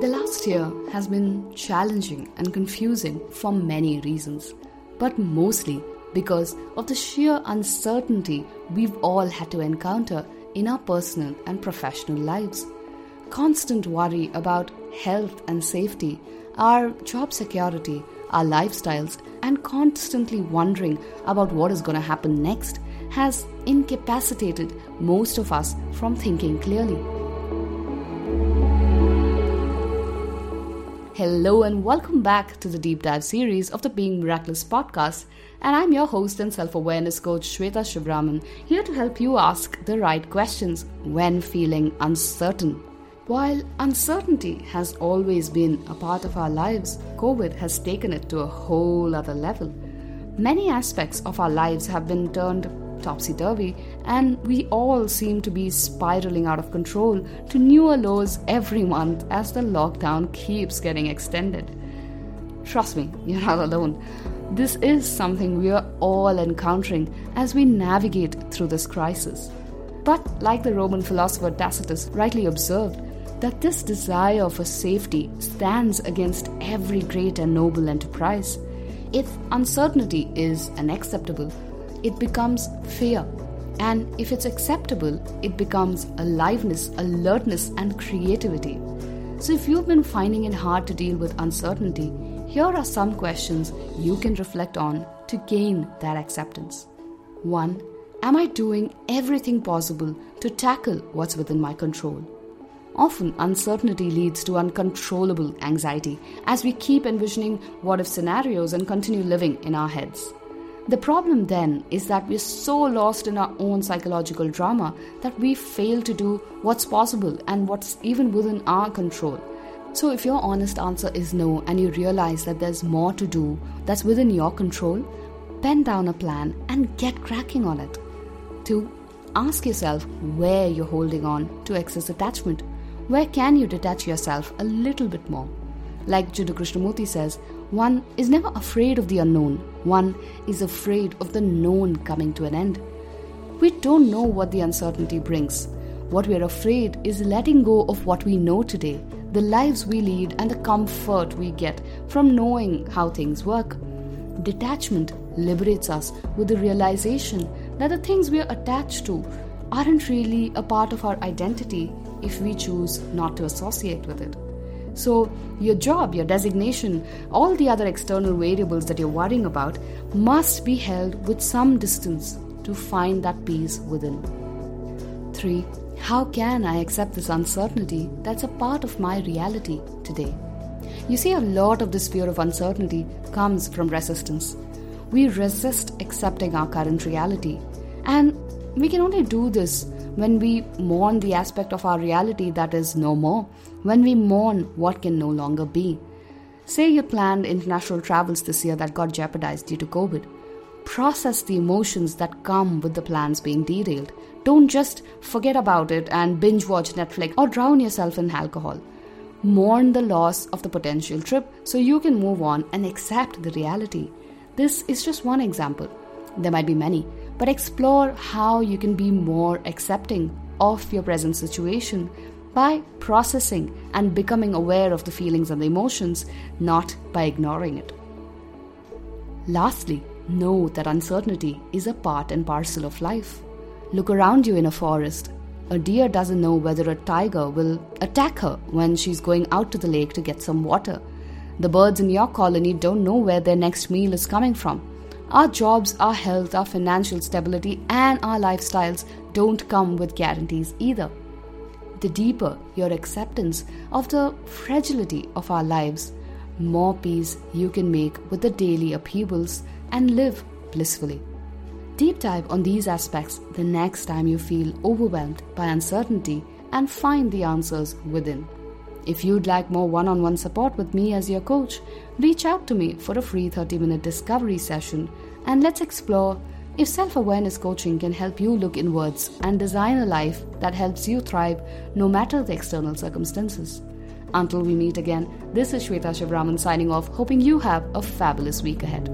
The last year has been challenging and confusing for many reasons, but mostly because of the sheer uncertainty we've all had to encounter in our personal and professional lives. Constant worry about health and safety, our job security, our lifestyles, and constantly wondering about what is going to happen next has incapacitated most of us from thinking clearly. Hello, and welcome back to the deep dive series of the Being Miraculous podcast. And I'm your host and self awareness coach, Shweta Shivraman, here to help you ask the right questions when feeling uncertain. While uncertainty has always been a part of our lives, COVID has taken it to a whole other level. Many aspects of our lives have been turned topsy turvy, and we all seem to be spiraling out of control to newer lows every month as the lockdown keeps getting extended. Trust me, you're not alone. This is something we are all encountering as we navigate through this crisis. But, like the Roman philosopher Tacitus rightly observed, that this desire for safety stands against every great and noble enterprise. If uncertainty is unacceptable, it becomes fear. And if it's acceptable, it becomes aliveness, alertness, and creativity. So, if you've been finding it hard to deal with uncertainty, here are some questions you can reflect on to gain that acceptance. 1. Am I doing everything possible to tackle what's within my control? Often, uncertainty leads to uncontrollable anxiety as we keep envisioning what if scenarios and continue living in our heads. The problem then is that we're so lost in our own psychological drama that we fail to do what's possible and what's even within our control. So, if your honest answer is no and you realize that there's more to do that's within your control, pen down a plan and get cracking on it. 2. Ask yourself where you're holding on to excess attachment. Where can you detach yourself a little bit more? Like Jiddu Krishnamurti says, one is never afraid of the unknown, one is afraid of the known coming to an end. We don't know what the uncertainty brings. What we are afraid is letting go of what we know today, the lives we lead, and the comfort we get from knowing how things work. Detachment liberates us with the realization that the things we are attached to aren't really a part of our identity if we choose not to associate with it. So, your job, your designation, all the other external variables that you're worrying about must be held with some distance to find that peace within. 3. How can I accept this uncertainty that's a part of my reality today? You see, a lot of this fear of uncertainty comes from resistance. We resist accepting our current reality, and we can only do this when we mourn the aspect of our reality that is no more, when we mourn what can no longer be. Say you planned international travels this year that got jeopardized due to COVID. Process the emotions that come with the plans being derailed. Don't just forget about it and binge watch Netflix or drown yourself in alcohol. Mourn the loss of the potential trip so you can move on and accept the reality. This is just one example. There might be many but explore how you can be more accepting of your present situation by processing and becoming aware of the feelings and the emotions, not by ignoring it. Lastly, know that uncertainty is a part and parcel of life. Look around you in a forest. A deer doesn't know whether a tiger will attack her when she's going out to the lake to get some water. The birds in your colony don't know where their next meal is coming from. Our jobs, our health, our financial stability, and our lifestyles don't come with guarantees either. The deeper your acceptance of the fragility of our lives, more peace you can make with the daily upheavals and live blissfully. Deep dive on these aspects the next time you feel overwhelmed by uncertainty and find the answers within. If you'd like more one on one support with me as your coach, reach out to me for a free 30 minute discovery session and let's explore if self awareness coaching can help you look inwards and design a life that helps you thrive no matter the external circumstances. Until we meet again, this is Shweta Shivraman signing off, hoping you have a fabulous week ahead.